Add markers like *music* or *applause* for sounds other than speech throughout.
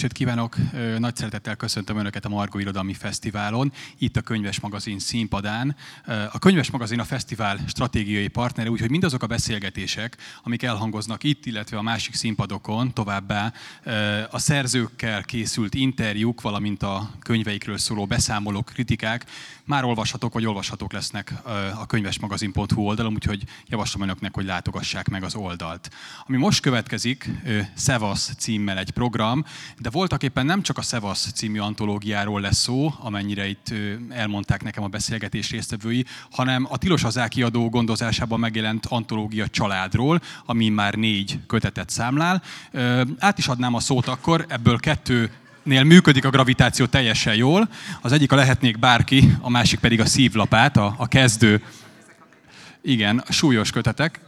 Estét kívánok! Nagy szeretettel köszöntöm Önöket a Margó Irodalmi Fesztiválon, itt a Könyves Magazin színpadán. A Könyves Magazin a fesztivál stratégiai partnere, úgyhogy mindazok a beszélgetések, amik elhangoznak itt, illetve a másik színpadokon, továbbá a szerzőkkel készült interjúk, valamint a könyveikről szóló beszámolók, kritikák már olvashatók vagy olvashatók lesznek a könyvesmagazin.hu oldalon, úgyhogy javaslom Önöknek, hogy látogassák meg az oldalt. Ami most következik, Szevasz címmel egy program, de voltak éppen nem csak a Szevasz című antológiáról lesz szó, amennyire itt elmondták nekem a beszélgetés résztvevői, hanem a Tilos az kiadó gondozásában megjelent antológia családról, ami már négy kötetet számlál. Át is adnám a szót akkor, ebből kettő nél működik a gravitáció teljesen jól. Az egyik a lehetnék bárki, a másik pedig a szívlapát, a, a kezdő. Igen, súlyos kötetek.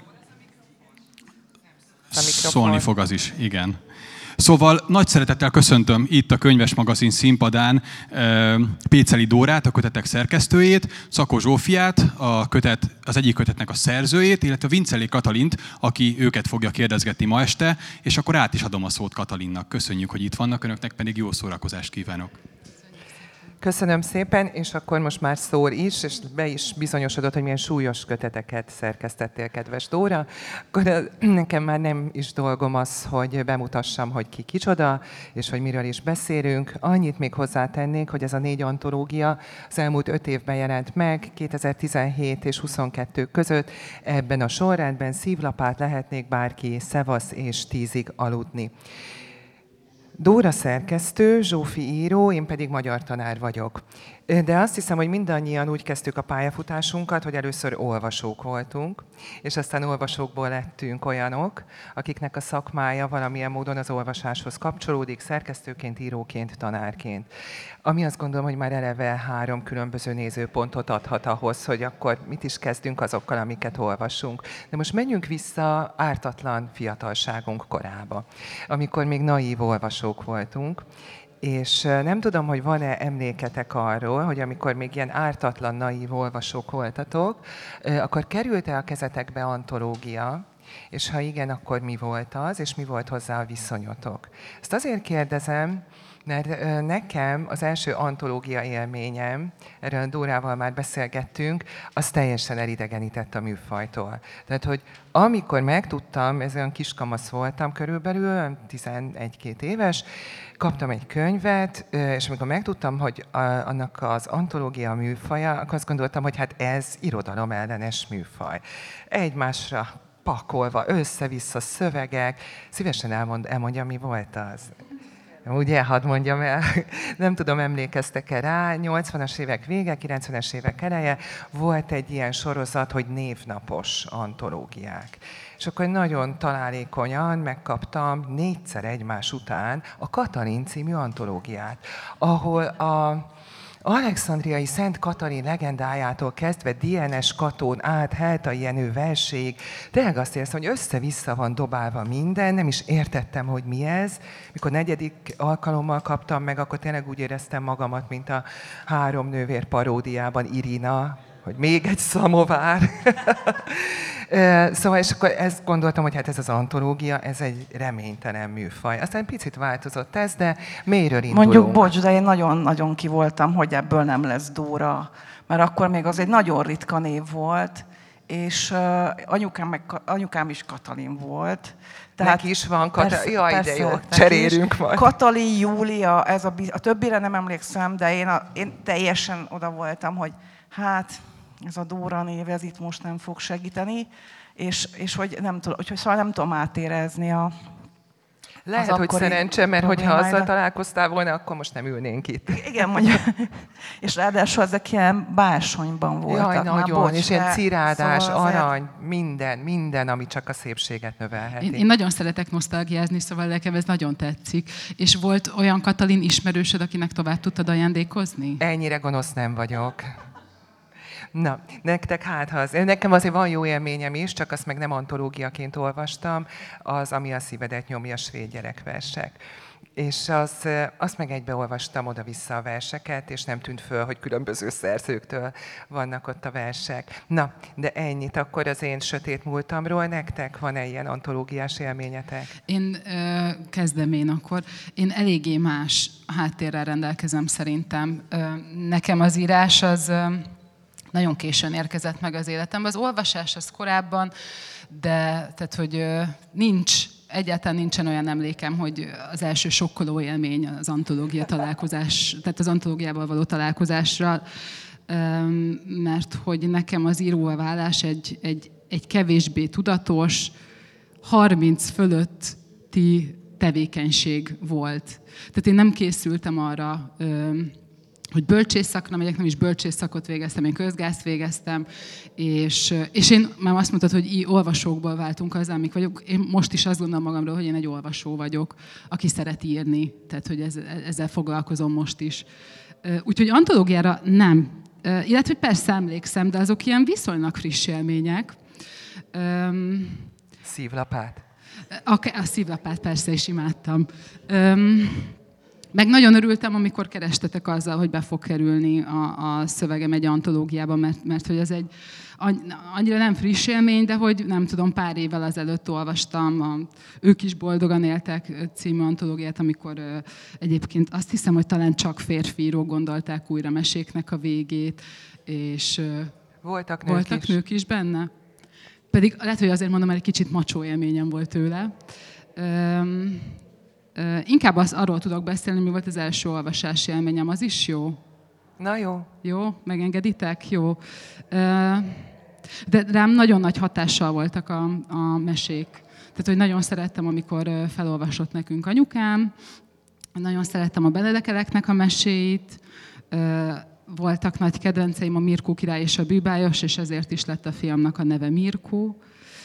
Szólni fog az is, igen. Szóval nagy szeretettel köszöntöm itt a Könyves Magazin színpadán Péceli Dórát, a kötetek szerkesztőjét, Szakó Zsófiát, a kötet, az egyik kötetnek a szerzőjét, illetve Vincelé Katalint, aki őket fogja kérdezgetni ma este, és akkor át is adom a szót Katalinnak. Köszönjük, hogy itt vannak, önöknek pedig jó szórakozást kívánok. Köszönöm szépen, és akkor most már szór is, és be is bizonyosodott, hogy milyen súlyos köteteket szerkesztettél, kedves Dóra. Akkor *clears throat* nekem már nem is dolgom az, hogy bemutassam, hogy ki kicsoda, és hogy miről is beszélünk. Annyit még hozzátennék, hogy ez a négy antológia az elmúlt öt évben jelent meg, 2017 és 22 között. Ebben a sorrendben szívlapát lehetnék bárki szevasz és tízig aludni. Dóra szerkesztő, Zsófi író, én pedig magyar tanár vagyok. De azt hiszem, hogy mindannyian úgy kezdtük a pályafutásunkat, hogy először olvasók voltunk, és aztán olvasókból lettünk olyanok, akiknek a szakmája valamilyen módon az olvasáshoz kapcsolódik, szerkesztőként, íróként, tanárként. Ami azt gondolom, hogy már eleve három különböző nézőpontot adhat ahhoz, hogy akkor mit is kezdünk azokkal, amiket olvasunk. De most menjünk vissza ártatlan fiatalságunk korába, amikor még naív olvasók voltunk, és nem tudom, hogy van-e emléketek arról, hogy amikor még ilyen ártatlan, naív olvasók voltatok, akkor került-e a kezetekbe antológia, és ha igen, akkor mi volt az, és mi volt hozzá a viszonyotok? Ezt azért kérdezem, mert nekem az első antológia élményem, erről Dórával már beszélgettünk, az teljesen elidegenített a műfajtól. Tehát, hogy amikor megtudtam, ez olyan kiskamasz voltam körülbelül, 11-2 éves, kaptam egy könyvet, és amikor megtudtam, hogy annak az antológia műfaja, akkor azt gondoltam, hogy hát ez irodalom ellenes műfaj. Egymásra pakolva, össze-vissza szövegek. Szívesen elmond, elmondja, mi volt az. Ugye, hadd mondjam el, *laughs* nem tudom, emlékeztek-e rá, 80-as évek vége, 90-es évek eleje volt egy ilyen sorozat, hogy névnapos antológiák. És akkor nagyon találékonyan megkaptam négyszer egymás után a Katalin című antológiát, ahol a Alexandriai Szent Katalin legendájától kezdve DNS Katón át Heltai Jenő verséig, tényleg azt érzem, hogy össze-vissza van dobálva minden, nem is értettem, hogy mi ez. Mikor negyedik alkalommal kaptam meg, akkor tényleg úgy éreztem magamat, mint a három nővér paródiában Irina, hogy még egy szamovár. *laughs* Szóval, és akkor ezt gondoltam, hogy hát ez az antológia, ez egy reménytelen műfaj. Aztán picit változott ez, de mélyről indulunk. Mondjuk, bocs, de én nagyon-nagyon kivoltam, hogy ebből nem lesz Dóra, mert akkor még az egy nagyon ritka név volt, és uh, anyukám, meg, anyukám is Katalin volt. Tehát Neki is van Katalin. Jaj, persze, de jó, cserélünk majd. Katalin, Júlia, ez a, a többire nem emlékszem, de én, a, én teljesen oda voltam, hogy hát ez a Dóra név, ez itt most nem fog segíteni, és, és hogy, nem tudom, hogy szóval nem tudom átérezni a, lehet, hogy szerencse, mert hogyha azzal találkoztál volna, akkor most nem ülnénk itt. Igen, mondja. *laughs* és ráadásul ezek ilyen bársonyban voltak. Jaj, nagyon, bocs, és ilyen cirádás, szóval arany, azért... minden, minden, ami csak a szépséget növelheti. Én, én nagyon szeretek nosztalgiázni, szóval nekem ez nagyon tetszik. És volt olyan Katalin ismerősöd, akinek tovább tudtad ajándékozni? Ennyire gonosz nem vagyok. Na, nektek hát ha az, nekem azért van jó élményem is, csak azt meg nem antológiaként olvastam, az, ami a szívedet nyomja, svéd gyerekversek és az, azt meg egybeolvastam oda-vissza a verseket, és nem tűnt föl, hogy különböző szerzőktől vannak ott a versek. Na, de ennyit akkor az én sötét múltamról. Nektek van-e ilyen antológiás élményetek? Én kezdem én akkor. Én eléggé más háttérrel rendelkezem szerintem. Nekem az írás az nagyon későn érkezett meg az életembe. Az olvasás az korábban, de tehát, hogy nincs egyáltalán nincsen olyan emlékem, hogy az első sokkoló élmény az antológia találkozás, tehát az antológiával való találkozásra, mert hogy nekem az író válás egy, egy, egy kevésbé tudatos, 30 fölötti tevékenység volt. Tehát én nem készültem arra, hogy bölcsészakra megyek, nem is bölcsészakot végeztem, én közgázt végeztem, és, és én már azt mondtad, hogy így olvasókból váltunk az, amik vagyok. Én most is azt gondolom magamról, hogy én egy olvasó vagyok, aki szeret írni, tehát hogy ez, ezzel foglalkozom most is. Úgyhogy antológiára nem. Illetve persze emlékszem, de azok ilyen viszonylag friss élmények. Szívlapát? A, a szívlapát persze is imádtam. Meg nagyon örültem, amikor kerestetek azzal, hogy be fog kerülni a, a szövegem egy antológiába, mert, mert hogy ez egy annyira nem friss élmény, de hogy nem tudom, pár évvel azelőtt olvastam a Ők is boldogan éltek című antológiát, amikor egyébként azt hiszem, hogy talán csak férfi írók gondolták újra meséknek a végét, és voltak nők, voltak is. nők is benne. Pedig lehet, hogy azért mondom, mert egy kicsit macsó élményem volt tőle. Inkább az, arról tudok beszélni, mi volt az első olvasási élményem, az is jó. Na jó. Jó, megengeditek? Jó. De rám nagyon nagy hatással voltak a, a mesék. Tehát, hogy nagyon szerettem, amikor felolvasott nekünk anyukám, nagyon szerettem a Benedekeleknek a meséit, voltak nagy kedvenceim a Mirkó király és a bűbájos, és ezért is lett a fiamnak a neve Mirkó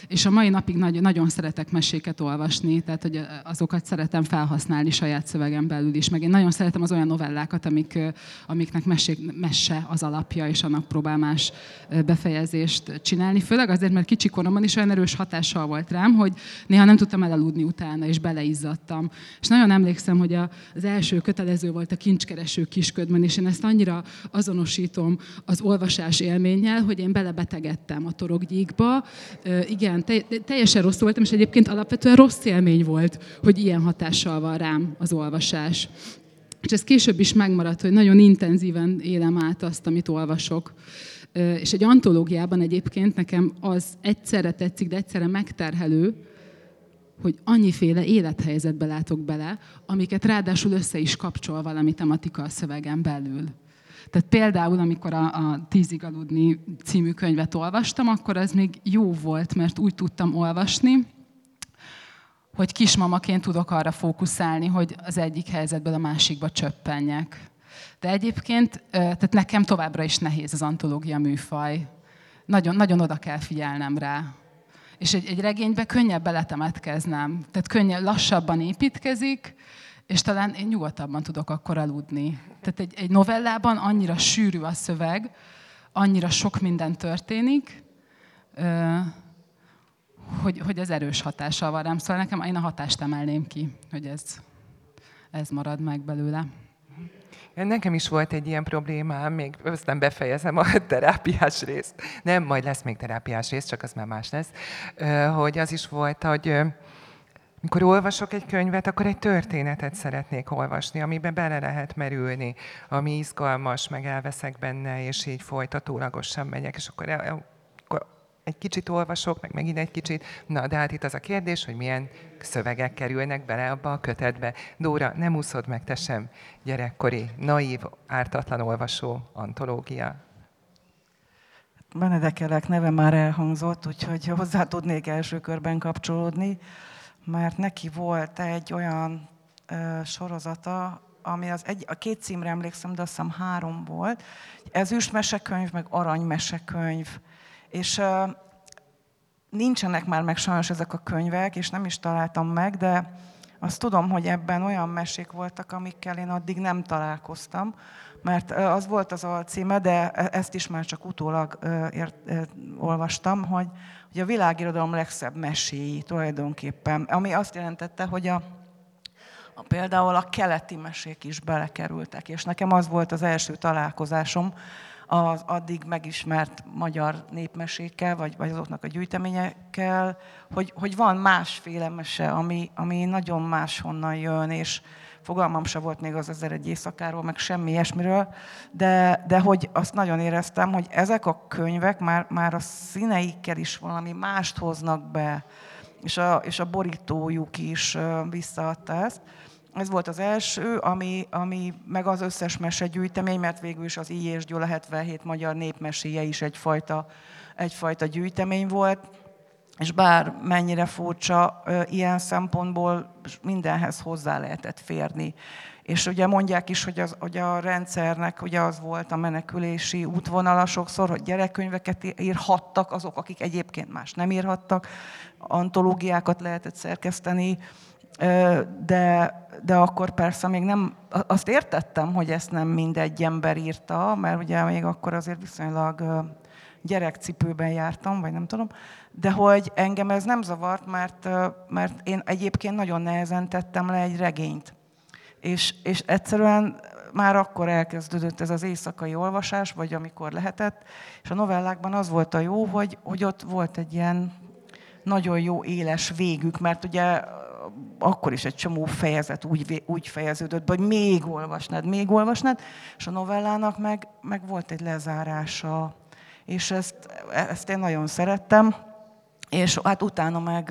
és a mai napig nagy, nagyon szeretek meséket olvasni, tehát hogy azokat szeretem felhasználni saját szövegen belül is, meg én nagyon szeretem az olyan novellákat, amik, amiknek mesék, messe az alapja, és annak próbál más befejezést csinálni, főleg azért, mert kicsi koromban is olyan erős hatással volt rám, hogy néha nem tudtam elaludni utána, és beleizzadtam. És nagyon emlékszem, hogy az első kötelező volt a kincskereső kisködben, és én ezt annyira azonosítom az olvasás élménnyel, hogy én belebetegedtem a torokgyíkba. Igen, igen, te, teljesen rossz voltam, és egyébként alapvetően rossz élmény volt, hogy ilyen hatással van rám az olvasás. És ez később is megmaradt, hogy nagyon intenzíven élem át azt, amit olvasok. És egy antológiában egyébként nekem az egyszerre tetszik, de egyszerre megterhelő, hogy annyiféle élethelyzetbe látok bele, amiket ráadásul össze is kapcsol valami tematika a szövegen belül. Tehát például, amikor a, a Tízig aludni című könyvet olvastam, akkor az még jó volt, mert úgy tudtam olvasni, hogy kismamaként tudok arra fókuszálni, hogy az egyik helyzetből a másikba csöppenjek. De egyébként, tehát nekem továbbra is nehéz az antológia műfaj. Nagyon, nagyon oda kell figyelnem rá. És egy, egy regénybe könnyebb beletemetkeznem. Tehát könnyebb, lassabban építkezik, és talán én nyugodtabban tudok akkor aludni. Tehát egy, egy novellában annyira sűrű a szöveg, annyira sok minden történik, hogy, hogy ez erős hatással van rám. Szóval nekem én a hatást emelném ki, hogy ez, ez marad meg belőle. Nekem is volt egy ilyen problémám, még nem befejezem a *laughs* terápiás részt. Nem, majd lesz még terápiás rész, csak az már más lesz. Hogy az is volt, hogy amikor olvasok egy könyvet, akkor egy történetet szeretnék olvasni, amiben bele lehet merülni, ami izgalmas, meg elveszek benne, és így folytatólagosan megyek, és akkor, akkor egy kicsit olvasok, meg megint egy kicsit. Na, de hát itt az a kérdés, hogy milyen szövegek kerülnek bele abba a kötetbe. Dóra, nem úszod meg te sem gyerekkori, naív, ártatlan olvasó antológia. Benedekelek neve már elhangzott, úgyhogy hozzá tudnék első körben kapcsolódni mert neki volt egy olyan ö, sorozata, ami az egy, a két címre emlékszem, de azt hiszem három volt. Ezüst mesekönyv, meg arany mesekönyv. És ö, nincsenek már meg sajnos ezek a könyvek, és nem is találtam meg, de azt tudom, hogy ebben olyan mesék voltak, amikkel én addig nem találkoztam, mert az volt az alcíme, de e, ezt is már csak utólag ért, olvastam, hogy, hogy a világirodalom legszebb meséi tulajdonképpen, ami azt jelentette, hogy a, a, például a keleti mesék is belekerültek, és nekem az volt az első találkozásom az addig megismert magyar népmesékkel, vagy, vagy azoknak a gyűjteményekkel, hogy, hogy van másféle mese, ami, ami nagyon máshonnan jön, és, fogalmam se volt még az ezer egy éjszakáról, meg semmi ilyesmiről, de, de hogy azt nagyon éreztem, hogy ezek a könyvek már, már a színeikkel is valami mást hoznak be, és a, és a borítójuk is visszaadta ezt. Ez volt az első, ami, ami meg az összes mesegyűjtemény, mert végül is az I. és Gyula 77 magyar népmeséje is egyfajta, egyfajta gyűjtemény volt és bár mennyire furcsa, ilyen szempontból mindenhez hozzá lehetett férni. És ugye mondják is, hogy, az, hogy a rendszernek ugye az volt a menekülési útvonala sokszor, hogy gyerekkönyveket írhattak azok, akik egyébként más nem írhattak, antológiákat lehetett szerkeszteni, de, de akkor persze még nem, azt értettem, hogy ezt nem mindegy ember írta, mert ugye még akkor azért viszonylag gyerekcipőben jártam, vagy nem tudom, de hogy engem ez nem zavart, mert, mert én egyébként nagyon nehezen tettem le egy regényt. És, és egyszerűen már akkor elkezdődött ez az éjszakai olvasás, vagy amikor lehetett, és a novellákban az volt a jó, hogy, hogy ott volt egy ilyen nagyon jó éles végük, mert ugye akkor is egy csomó fejezet úgy, úgy fejeződött, hogy még olvasnád, még olvasnád, és a novellának meg, meg volt egy lezárása, és ezt, ezt én nagyon szerettem, és hát utána meg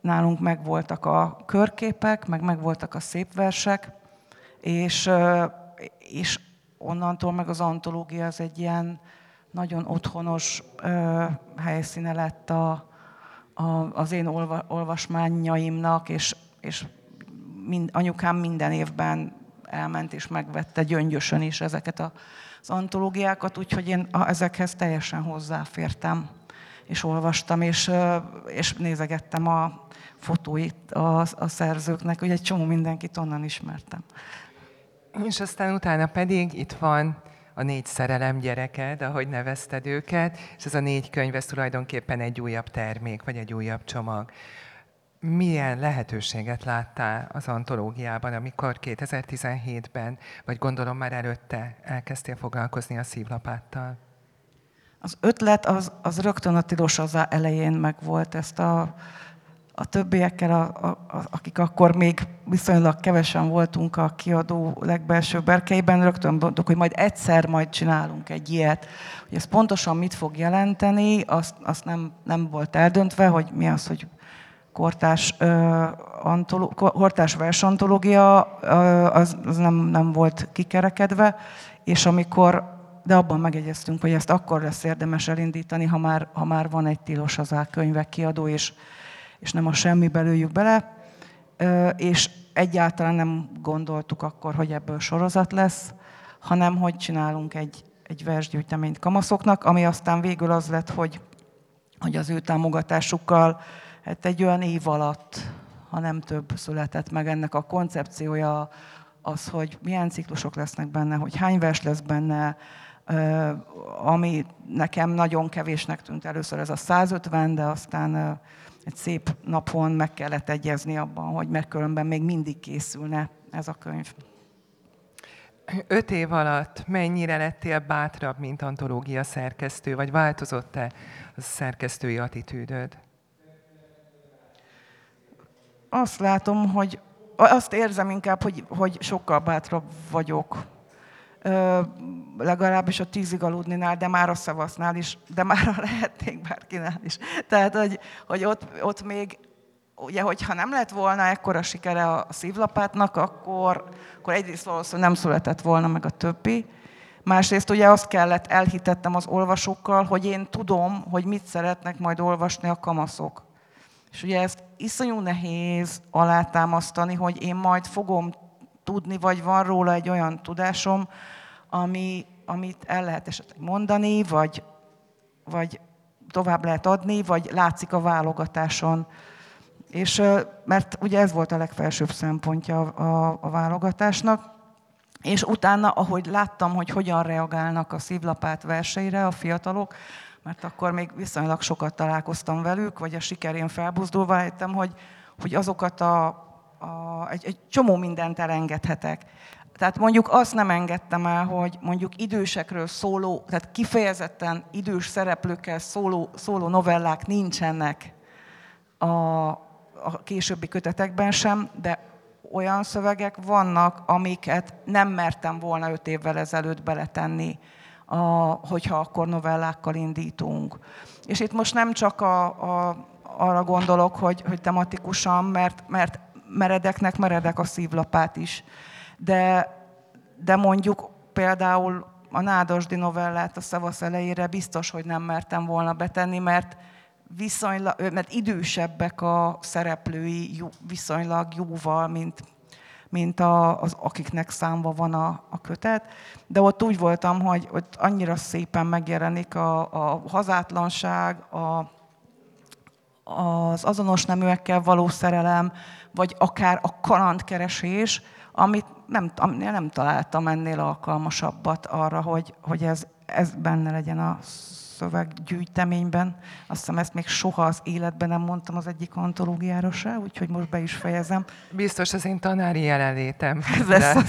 nálunk megvoltak a körképek, meg megvoltak a szép versek, és, és onnantól meg az antológia az egy ilyen nagyon otthonos helyszíne lett a, a, az én olva, olvasmányaimnak, és, és mind, anyukám minden évben elment és megvette gyöngyösön is ezeket az antológiákat, úgyhogy én ezekhez teljesen hozzáfértem és olvastam, és, és nézegettem a fotóit a, a szerzőknek, hogy egy csomó mindenkit onnan ismertem. És aztán utána pedig itt van a négy szerelem gyereked, ahogy nevezted őket, és ez a négy könyv, ez tulajdonképpen egy újabb termék, vagy egy újabb csomag. Milyen lehetőséget láttál az antológiában, amikor 2017-ben, vagy gondolom már előtte elkezdtél foglalkozni a szívlapáttal? Az ötlet az, az rögtön a tilos az elején megvolt. Ezt a, a többiekkel, a, a, a, akik akkor még viszonylag kevesen voltunk a kiadó legbelső berkeiben, rögtön mondtuk, hogy majd egyszer majd csinálunk egy ilyet. Hogy ez pontosan mit fog jelenteni, azt, azt nem, nem volt eldöntve, hogy mi az, hogy kortás, uh, antoló, kortás versantológia, uh, az, az nem, nem volt kikerekedve, és amikor de abban megegyeztünk, hogy ezt akkor lesz érdemes elindítani, ha már, ha már van egy tilos az könyvek kiadó, és, és nem a semmi belőjük bele. És egyáltalán nem gondoltuk akkor, hogy ebből sorozat lesz, hanem hogy csinálunk egy, egy versgyűjteményt kamaszoknak, ami aztán végül az lett, hogy, hogy az ő támogatásukkal hát egy olyan év alatt, ha nem több született meg ennek a koncepciója, az, hogy milyen ciklusok lesznek benne, hogy hány vers lesz benne, ami nekem nagyon kevésnek tűnt először ez a 150, de aztán egy szép napon meg kellett egyezni abban, hogy megkülönben még mindig készülne ez a könyv. Öt év alatt mennyire lettél bátrabb, mint antológia szerkesztő, vagy változott-e a szerkesztői attitűdöd? Azt látom, hogy azt érzem inkább, hogy, hogy sokkal bátrabb vagyok legalábbis a tízig aludninál, de már a szavasznál is, de már a lehetnék bárkinál is. Tehát, hogy, hogy ott, ott még, ugye, hogyha nem lett volna ekkora sikere a szívlapátnak, akkor, akkor egyrészt valószínűleg nem született volna meg a többi. Másrészt ugye azt kellett, elhitettem az olvasókkal, hogy én tudom, hogy mit szeretnek majd olvasni a kamaszok. És ugye ezt iszonyú nehéz alátámasztani, hogy én majd fogom tudni, vagy van róla egy olyan tudásom, ami, amit el lehet esetleg mondani, vagy, vagy tovább lehet adni, vagy látszik a válogatáson. És mert ugye ez volt a legfelsőbb szempontja a, a válogatásnak, és utána, ahogy láttam, hogy hogyan reagálnak a szívlapát verseire a fiatalok, mert akkor még viszonylag sokat találkoztam velük, vagy a sikerén felbuzdulva lettem, hogy, hogy azokat a, a, egy, egy csomó mindent elengedhetek. Tehát mondjuk azt nem engedtem el, hogy mondjuk idősekről szóló, tehát kifejezetten idős szereplőkkel szóló, szóló novellák nincsenek a, a későbbi kötetekben sem, de olyan szövegek vannak, amiket nem mertem volna öt évvel ezelőtt beletenni, a, hogyha akkor novellákkal indítunk. És itt most nem csak a, a, arra gondolok, hogy, hogy tematikusan, mert, mert meredeknek meredek a szívlapát is. De, de mondjuk például a Nádasdi novellát a szavasz elejére biztos, hogy nem mertem volna betenni, mert, viszonylag, mert idősebbek a szereplői viszonylag jóval, mint, mint a, az, akiknek számva van a, a kötet. De ott úgy voltam, hogy ott annyira szépen megjelenik a, a hazátlanság, a, az azonos neműekkel való szerelem, vagy akár a kalandkeresés, amit nem, nem találtam ennél alkalmasabbat arra, hogy, hogy ez, ez benne legyen a szöveggyűjteményben. Azt hiszem, ezt még soha az életben nem mondtam az egyik antológiára se, úgyhogy most be is fejezem. Biztos az én tanári jelenlétem. Ez lesz,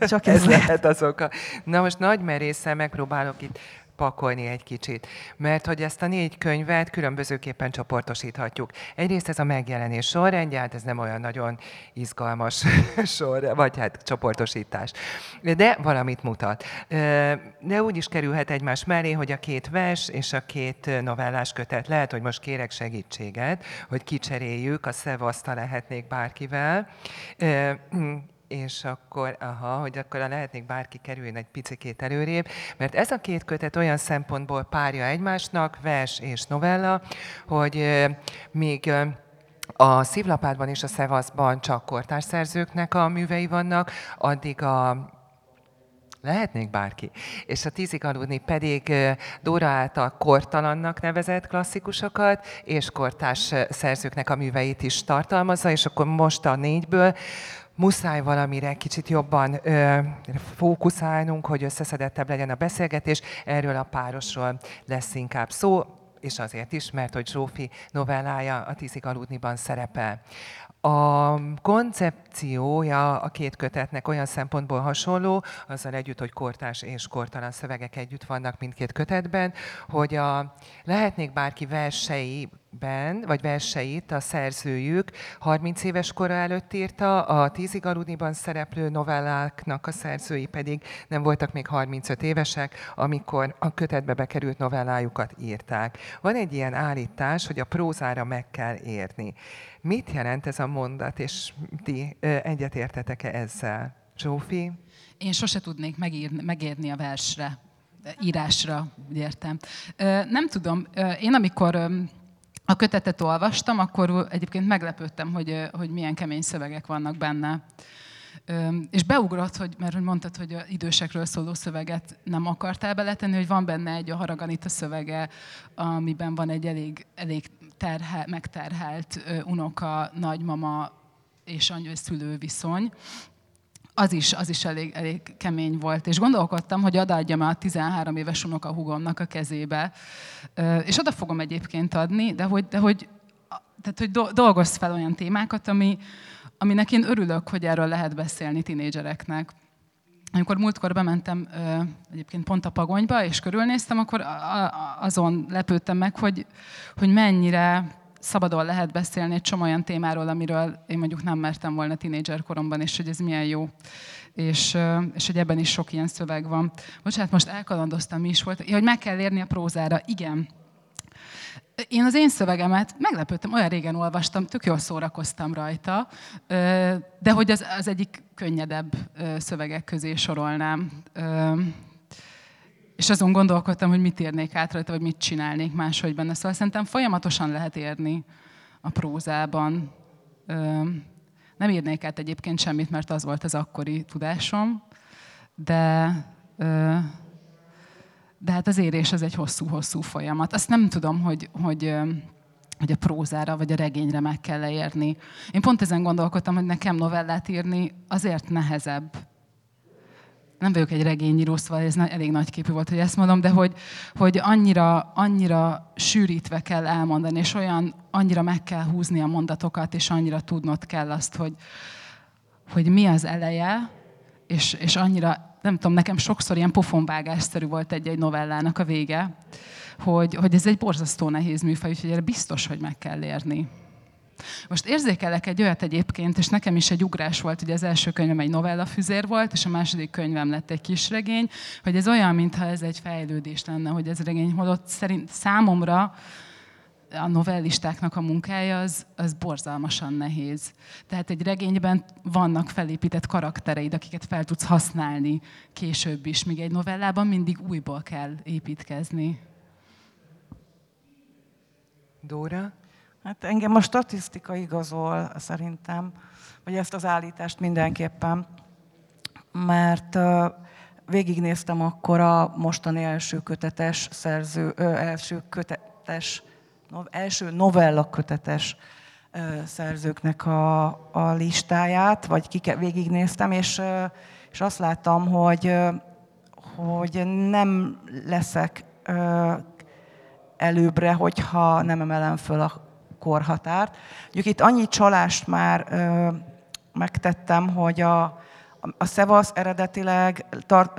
csak ez, ez lehet az oka. Na most nagy merésszel megpróbálok itt pakolni egy kicsit. Mert hogy ezt a négy könyvet különbözőképpen csoportosíthatjuk. Egyrészt ez a megjelenés sorrendje, hát ez nem olyan nagyon izgalmas *laughs* sor, vagy hát csoportosítás. De valamit mutat. De úgy is kerülhet egymás mellé, hogy a két vers és a két novellás kötet. Lehet, hogy most kérek segítséget, hogy kicseréljük, a szevaszta lehetnék bárkivel és akkor, aha, hogy akkor lehetnék bárki kerüljön egy picikét előrébb, mert ez a két kötet olyan szempontból párja egymásnak, vers és novella, hogy még a szívlapádban és a szevaszban csak kortárs szerzőknek a művei vannak, addig a Lehetnék bárki. És a tízig aludni pedig Dóra által kortalannak nevezett klasszikusokat, és kortárs szerzőknek a műveit is tartalmazza, és akkor most a négyből muszáj valamire kicsit jobban ö, fókuszálnunk, hogy összeszedettebb legyen a beszélgetés. Erről a párosról lesz inkább szó, és azért is, mert hogy Zsófi novellája a Tízig aludniban szerepel. A koncepciója a két kötetnek olyan szempontból hasonló, azzal együtt, hogy kortás és kortalan szövegek együtt vannak mindkét kötetben, hogy a, lehetnék bárki versei ben, vagy verseit a szerzőjük 30 éves kora előtt írta, a Tízig aludniban szereplő novelláknak a szerzői pedig nem voltak még 35 évesek, amikor a kötetbe bekerült novellájukat írták. Van egy ilyen állítás, hogy a prózára meg kell érni. Mit jelent ez a mondat, és ti egyetértetek-e ezzel? Zsófi? Én sose tudnék megírni, megérni a versre, írásra, értem. Nem tudom, én amikor a kötetet olvastam, akkor egyébként meglepődtem, hogy, hogy milyen kemény szövegek vannak benne. És beugrott, hogy, mert hogy mondtad, hogy idősekről szóló szöveget nem akartál beletenni, hogy van benne egy a Haraganita szövege, amiben van egy elég, elég terhe, megterhelt unoka, nagymama és szülő viszony, az is, az is elég, elég kemény volt. És gondolkodtam, hogy adadjam a 13 éves unoka hugomnak a kezébe. És oda fogom egyébként adni, de hogy, de hogy, tehát, hogy dolgozz fel olyan témákat, ami, aminek én örülök, hogy erről lehet beszélni tinédzsereknek. Amikor múltkor bementem egyébként pont a Pagonyba, és körülnéztem, akkor azon lepődtem meg, hogy, hogy mennyire szabadon lehet beszélni egy csomó olyan témáról, amiről én mondjuk nem mertem volna tínédzser koromban, és hogy ez milyen jó. És, és hogy ebben is sok ilyen szöveg van. Bocsánat, most elkalandoztam, mi is volt. Ja, hogy meg kell érni a prózára. Igen. Én az én szövegemet meglepődtem, olyan régen olvastam, tök jól szórakoztam rajta, de hogy az, az egyik könnyedebb szövegek közé sorolnám és azon gondolkodtam, hogy mit érnék át rajta, vagy mit csinálnék máshogy benne. Szóval szerintem folyamatosan lehet érni a prózában. Nem írnék át egyébként semmit, mert az volt az akkori tudásom, de, de hát az érés az egy hosszú-hosszú folyamat. Azt nem tudom, hogy, hogy hogy a prózára vagy a regényre meg kell leérni. Én pont ezen gondolkodtam, hogy nekem novellát írni azért nehezebb. Nem vagyok egy regényíró, szóval ez elég nagy képű volt, hogy ezt mondom, de hogy, hogy annyira, annyira sűrítve kell elmondani, és olyan, annyira meg kell húzni a mondatokat, és annyira tudnod kell azt, hogy, hogy mi az eleje, és, és annyira, nem tudom, nekem sokszor ilyen pofonvágásszerű volt egy-egy novellának a vége, hogy, hogy ez egy borzasztó nehéz műfaj, úgyhogy erre biztos, hogy meg kell érni. Most érzékelek egy olyat egyébként, és nekem is egy ugrás volt, hogy az első könyvem egy novella füzér volt, és a második könyvem lett egy kisregény, hogy ez olyan, mintha ez egy fejlődés lenne, hogy ez regény, holott szerint számomra a novellistáknak a munkája az, az borzalmasan nehéz. Tehát egy regényben vannak felépített karaktereid, akiket fel tudsz használni később is, míg egy novellában mindig újból kell építkezni. Dóra? Hát engem a statisztika igazol szerintem, vagy ezt az állítást mindenképpen, mert végignéztem akkor a mostani első kötetes szerző, ö, első kötetes, első novella kötetes ö, szerzőknek a, a listáját, vagy kike, végignéztem, és, és azt láttam, hogy, hogy nem leszek előbbre, hogyha nem emelem föl a korhatárt. Mondjuk itt annyi csalást már megtettem, hogy a, a Szevasz eredetileg, tart,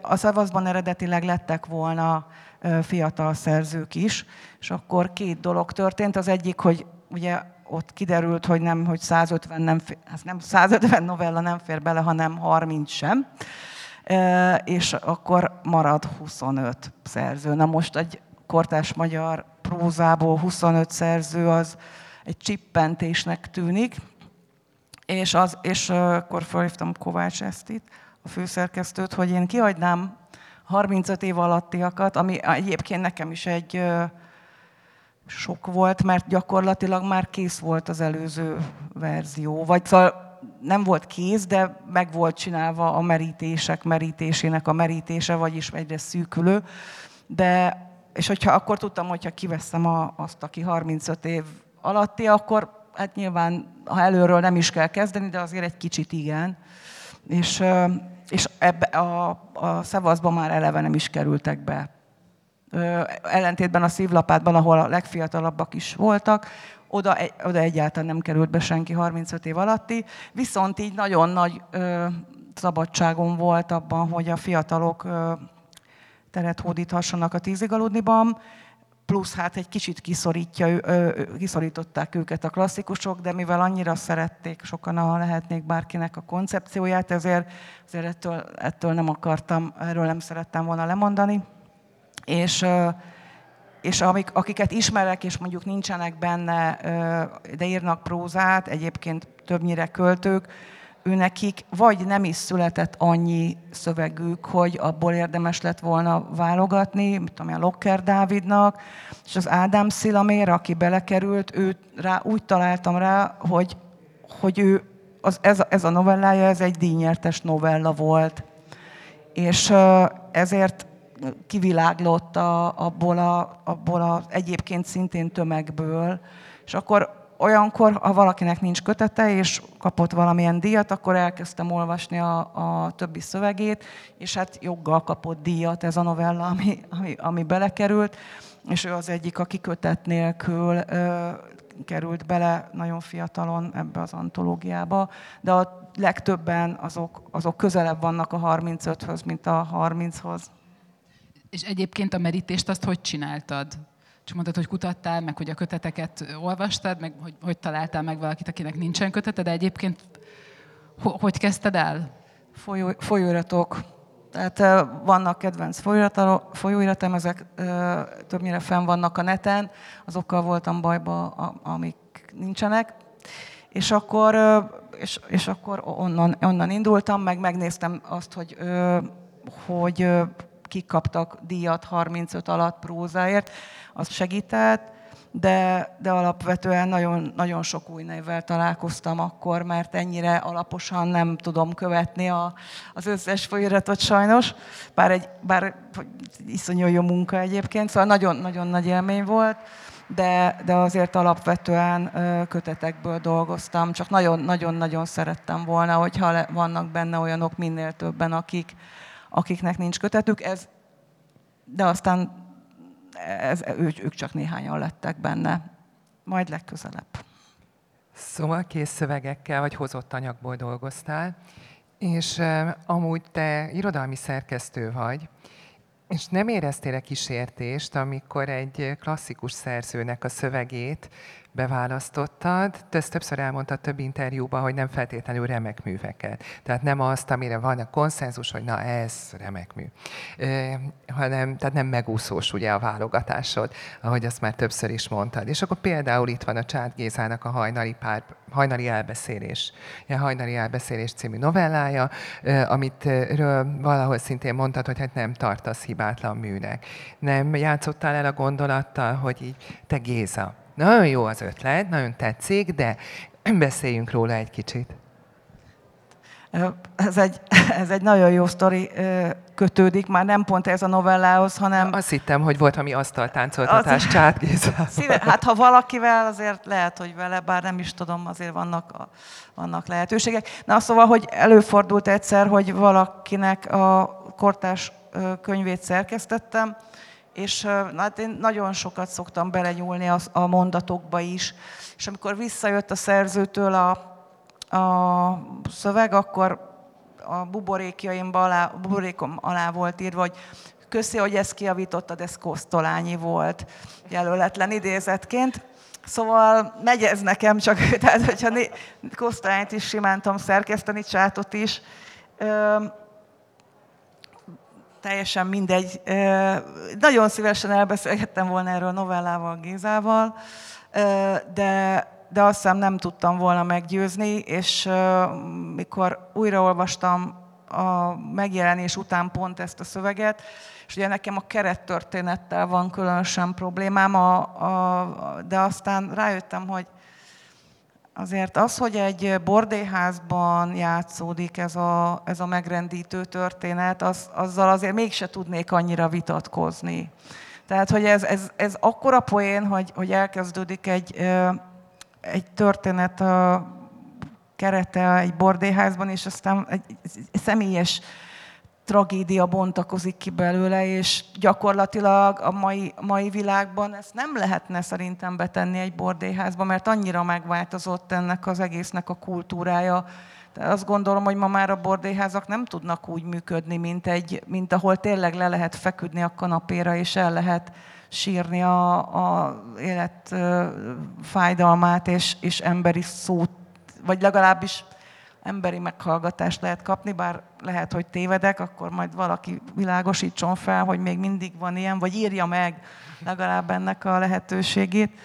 a Szevaszban eredetileg lettek volna fiatal szerzők is, és akkor két dolog történt. Az egyik, hogy ugye ott kiderült, hogy nem, hogy 150 nem, fér, hát nem 150 novella nem fér bele, hanem 30 sem. És akkor marad 25 szerző. Na most egy kortás magyar prózából 25 szerző az egy csippentésnek tűnik, és, az, és akkor felhívtam Kovács Esztit, a főszerkesztőt, hogy én kihagynám 35 év alattiakat, ami egyébként nekem is egy sok volt, mert gyakorlatilag már kész volt az előző verzió. Vagy szóval nem volt kész, de meg volt csinálva a merítések merítésének a merítése, vagyis egyre szűkülő. De és hogyha akkor tudtam, hogyha kiveszem a, azt, aki 35 év alatti, akkor hát nyilván, ha előről nem is kell kezdeni, de azért egy kicsit igen. És, és ebbe a, a szavazban már eleve nem is kerültek be. Ellentétben a szívlapátban, ahol a legfiatalabbak is voltak, oda, oda egyáltalán nem került be senki 35 év alatti, viszont így nagyon nagy ö, szabadságom volt abban, hogy a fiatalok ö, teret hódíthassanak a tízig aludniban, plusz hát egy kicsit kiszorítja, kiszorították őket a klasszikusok, de mivel annyira szerették sokan, ha lehetnék bárkinek a koncepcióját, ezért, ezért ettől, ettől nem akartam, erről nem szerettem volna lemondani. És, és amik, akiket ismerek, és mondjuk nincsenek benne, de írnak prózát, egyébként többnyire költők, ő nekik vagy nem is született annyi szövegük, hogy abból érdemes lett volna válogatni, mit tudom, a Locker Dávidnak, és az Ádám Szilamér, aki belekerült, ő rá, úgy találtam rá, hogy, hogy ő, az, ez, a, ez a novellája, ez egy díjnyertes novella volt. És ezért kiviláglott a, abból, a, abból az egyébként szintén tömegből, és akkor olyankor, ha valakinek nincs kötete, és kapott valamilyen díjat, akkor elkezdtem olvasni a, a többi szövegét, és hát joggal kapott díjat ez a novella, ami, ami, ami belekerült, és ő az egyik, aki kötet nélkül ö, került bele nagyon fiatalon ebbe az antológiába, de a legtöbben azok, azok közelebb vannak a 35-höz, mint a 30-hoz. És egyébként a merítést azt hogy csináltad? Csak mondtad, hogy kutattál, meg hogy a köteteket olvastad, meg hogy, hogy találtál meg valakit, akinek nincsen kötete, de egyébként hogy kezdted el? Folyó, folyóiratok. Tehát vannak kedvenc folyóiratom, ezek többnyire fenn vannak a neten, azokkal voltam bajba, amik nincsenek. És akkor, és, és akkor onnan, onnan indultam, meg megnéztem azt, hogy, hogy kik kaptak díjat 35 alatt prózáért, az segített, de, de alapvetően nagyon, nagyon sok új névvel találkoztam akkor, mert ennyire alaposan nem tudom követni a, az összes folyiratot sajnos, bár, egy, bár iszonyú jó munka egyébként, szóval nagyon, nagyon nagy élmény volt, de, de azért alapvetően kötetekből dolgoztam, csak nagyon-nagyon-nagyon szerettem volna, hogyha vannak benne olyanok minél többen, akik, akiknek nincs kötetük, ez, de aztán ez, ők, ők csak néhányan lettek benne. Majd legközelebb. Szóval kész szövegekkel vagy hozott anyagból dolgoztál, és amúgy te irodalmi szerkesztő vagy, és nem éreztél-e kísértést, amikor egy klasszikus szerzőnek a szövegét beválasztottad. Te ezt többször elmondtad több interjúban, hogy nem feltétlenül remek műveket. Tehát nem azt, amire van a konszenzus, hogy na ez remek mű. E, hanem, tehát nem megúszós ugye a válogatásod, ahogy azt már többször is mondtad. És akkor például itt van a Csát Gézának a hajnali, pár, hajnali elbeszélés, a hajnali elbeszélés című novellája, amit ről valahol szintén mondtad, hogy hát nem tartasz hibátlan műnek. Nem játszottál el a gondolattal, hogy így te Géza, nagyon jó az ötlet, nagyon tetszik, de *clears throat* beszéljünk róla egy kicsit. Ez egy, *clears throat* ez egy nagyon jó sztori kötődik, már nem pont ez a novellához, hanem... Azt hittem, hogy volt ami asztaltáncoltatás az... Csát *laughs* Szíve, Hát ha valakivel, azért lehet, hogy vele, bár nem is tudom, azért vannak, a, vannak lehetőségek. Na szóval, hogy előfordult egyszer, hogy valakinek a kortás könyvét szerkesztettem, és hát én nagyon sokat szoktam belenyúlni a, a mondatokba is, és amikor visszajött a szerzőtől a, a szöveg, akkor a buborékjaimba alá, buborékom alá volt írva, hogy köszi, hogy ezt kiavítottad, ez Kosztolányi volt jelöletlen idézetként. Szóval megy ez nekem, csak *laughs* tehát, hogyha Kosztolányt is simántam szerkeszteni, csátot is teljesen mindegy. Nagyon szívesen elbeszélgettem volna erről a novellával, Gézával, de, de azt hiszem nem tudtam volna meggyőzni, és mikor újraolvastam a megjelenés után pont ezt a szöveget, és ugye nekem a kerettörténettel van különösen problémám, a, a, de aztán rájöttem, hogy Azért az, hogy egy bordéházban játszódik ez a, ez a megrendítő történet, az, azzal azért mégse tudnék annyira vitatkozni. Tehát, hogy ez, ez, ez akkora poén, hogy, hogy elkezdődik egy, egy történet a kerete egy bordéházban, és aztán egy, egy személyes tragédia bontakozik ki belőle, és gyakorlatilag a mai, mai világban ezt nem lehetne szerintem betenni egy bordéházba, mert annyira megváltozott ennek az egésznek a kultúrája. De azt gondolom, hogy ma már a bordéházak nem tudnak úgy működni, mint, egy, mint ahol tényleg le lehet feküdni a kanapéra, és el lehet sírni a, a élet fájdalmát és, és emberi szót, vagy legalábbis emberi meghallgatást lehet kapni, bár lehet, hogy tévedek, akkor majd valaki világosítson fel, hogy még mindig van ilyen, vagy írja meg legalább ennek a lehetőségét.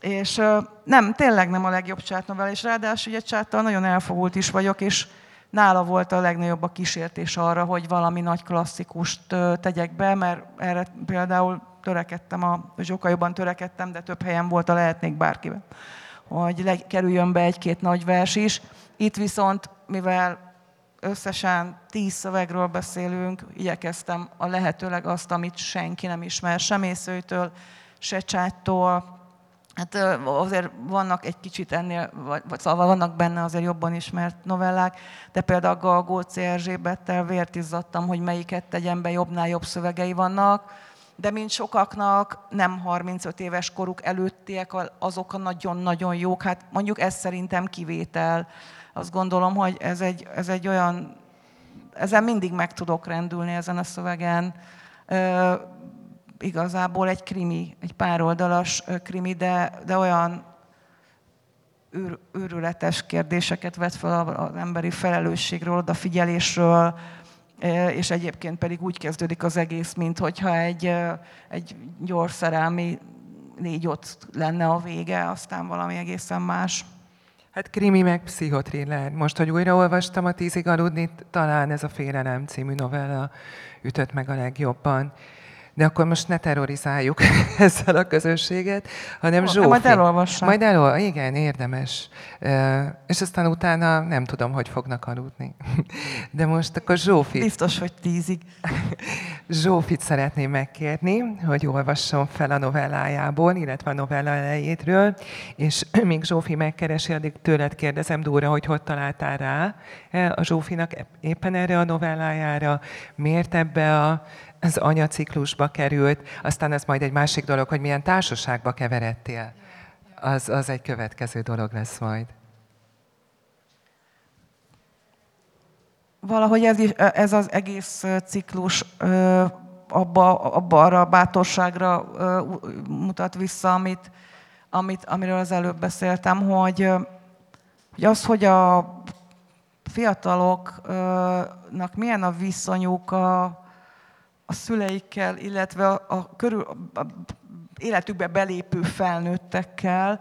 És nem, tényleg nem a legjobb csátnovel, és ráadásul ugye csáttal nagyon elfogult is vagyok, és nála volt a legnagyobb a kísértés arra, hogy valami nagy klasszikust tegyek be, mert erre például törekedtem, a zsokajobban törekedtem, de több helyen volt a lehetnék bárkivel, hogy kerüljön be egy-két nagy vers is. Itt viszont, mivel összesen tíz szövegről beszélünk, igyekeztem a lehetőleg azt, amit senki nem ismer, sem észőtől, se csáttól. Hát azért vannak egy kicsit ennél, vagy, vagy szóval vannak benne azért jobban ismert novellák, de például a Galgóci Erzsébettel vért izzadtam, hogy melyiket tegyen be, jobbnál jobb szövegei vannak, de mint sokaknak nem 35 éves koruk előttiek azok a nagyon-nagyon jók, hát mondjuk ez szerintem kivétel azt gondolom, hogy ez egy, ez egy olyan, ezen mindig meg tudok rendülni ezen a szövegen. E, igazából egy krimi, egy pároldalas krimi, de, de olyan őr, őrületes kérdéseket vet fel az emberi felelősségről, odafigyelésről, és egyébként pedig úgy kezdődik az egész, mint hogyha egy, egy gyors szerelmi négy ott lenne a vége, aztán valami egészen más. Hát krimi meg pszichotriller. Most, hogy újraolvastam a Tízig aludni, talán ez a Félelem című novella ütött meg a legjobban. De akkor most ne terrorizáljuk *laughs* ezzel a közösséget, hanem Zsófi. Majd elolvassam. Majd elol, igen, érdemes. És aztán utána nem tudom, hogy fognak aludni. *laughs* De most akkor Zsófi. Biztos, hogy tízig. *laughs* Zsófit szeretném megkérni, hogy olvasson fel a novellájából, illetve a novella elejétről, és *clears throat* még Zsófi megkeresi, addig tőled kérdezem, Dóra, hogy hogy találtál rá e, a Zsófinak éppen erre a novellájára, miért ebbe a, az anyaciklusba került, aztán ez majd egy másik dolog, hogy milyen társaságba keveredtél. Az, az egy következő dolog lesz majd. valahogy ez, is, ez az egész ciklus abba, abba arra a bátorságra mutat vissza, amit, amit, amiről az előbb beszéltem, hogy, hogy az, hogy a fiataloknak milyen a viszonyuk a, a szüleikkel, illetve a, a körül, a életükbe belépő felnőttekkel,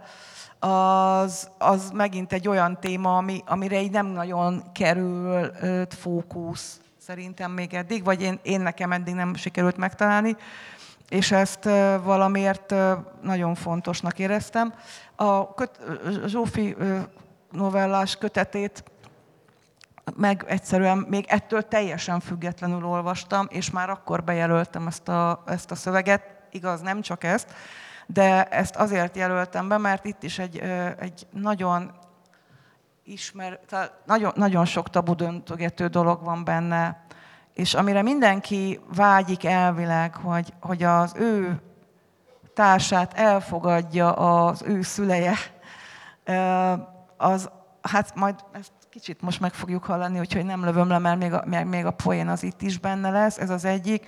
az, az megint egy olyan téma, ami, amire így nem nagyon kerül fókusz szerintem még eddig, vagy én, én nekem eddig nem sikerült megtalálni, és ezt valamiért nagyon fontosnak éreztem. A köt, Zsófi novellás kötetét meg egyszerűen még ettől teljesen függetlenül olvastam, és már akkor bejelöltem ezt a, ezt a szöveget, igaz, nem csak ezt, de ezt azért jelöltem be, mert itt is egy, egy nagyon ismer, tehát nagyon, nagyon sok tabu döntögető dolog van benne, és amire mindenki vágyik elvileg, hogy, hogy az ő társát elfogadja az ő szüleje, az, hát majd ezt kicsit most meg fogjuk hallani, úgyhogy nem lövöm le, mert még a, még a poén az itt is benne lesz, ez az egyik.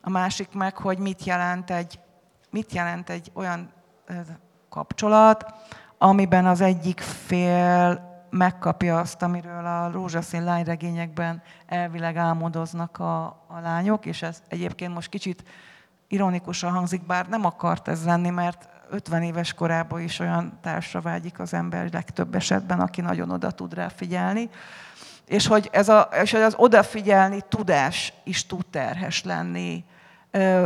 A másik meg, hogy mit jelent egy, mit jelent egy olyan kapcsolat, amiben az egyik fél megkapja azt, amiről a rózsaszín lányregényekben elvileg álmodoznak a, a lányok, és ez egyébként most kicsit ironikusan hangzik, bár nem akart ez lenni, mert 50 éves korában is olyan társra vágyik az ember legtöbb esetben, aki nagyon oda tud rá figyelni. És hogy, ez a, és hogy az odafigyelni tudás is tud terhes lenni.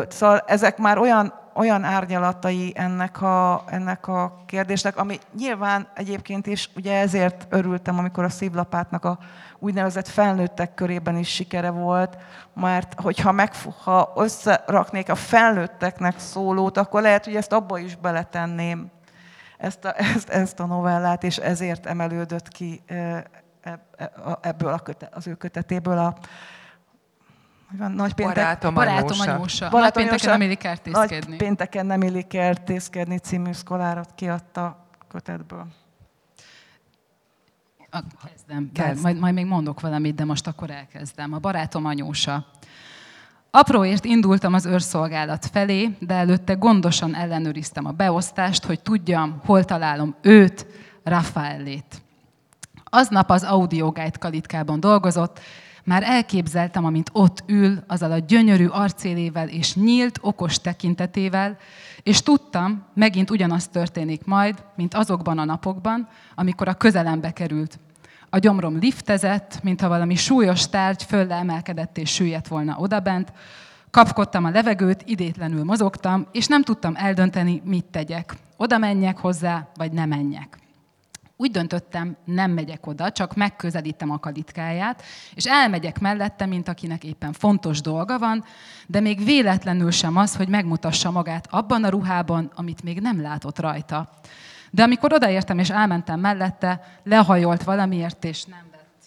Szóval ezek már olyan olyan árnyalatai ennek a, ennek a kérdésnek, ami nyilván egyébként is, ugye ezért örültem, amikor a szívlapátnak a úgynevezett felnőttek körében is sikere volt, mert hogyha meg, ha összeraknék a felnőtteknek szólót, akkor lehet, hogy ezt abba is beletenném, ezt a, ezt, ezt a novellát, és ezért emelődött ki ebből a köte, az ő kötetéből a, van nagy péntek. Barátom, Barátom anyósa. Barátom nagy pénteken nem illik kertészkedni. Nagy pénteken nem illik kertészkedni című szkolárat kiadta kötetből. A, kezdem, Kezd. majd, majd még mondok valamit, de most akkor elkezdem. A barátom anyósa. Apróért indultam az őrszolgálat felé, de előtte gondosan ellenőriztem a beosztást, hogy tudjam, hol találom őt, Rafaelét. Aznap az Audioguide kalitkában dolgozott, már elképzeltem, amint ott ül, azzal a gyönyörű arcélével és nyílt, okos tekintetével, és tudtam, megint ugyanaz történik majd, mint azokban a napokban, amikor a közelembe került. A gyomrom liftezett, mintha valami súlyos tárgy fölle emelkedett és süllyedt volna odabent, kapkodtam a levegőt, idétlenül mozogtam, és nem tudtam eldönteni, mit tegyek. Oda menjek hozzá, vagy ne menjek. Úgy döntöttem, nem megyek oda, csak megközelítem a kalitkáját, és elmegyek mellette, mint akinek éppen fontos dolga van, de még véletlenül sem az, hogy megmutassa magát abban a ruhában, amit még nem látott rajta. De amikor odaértem és elmentem mellette, lehajolt valamiért, és nem vett,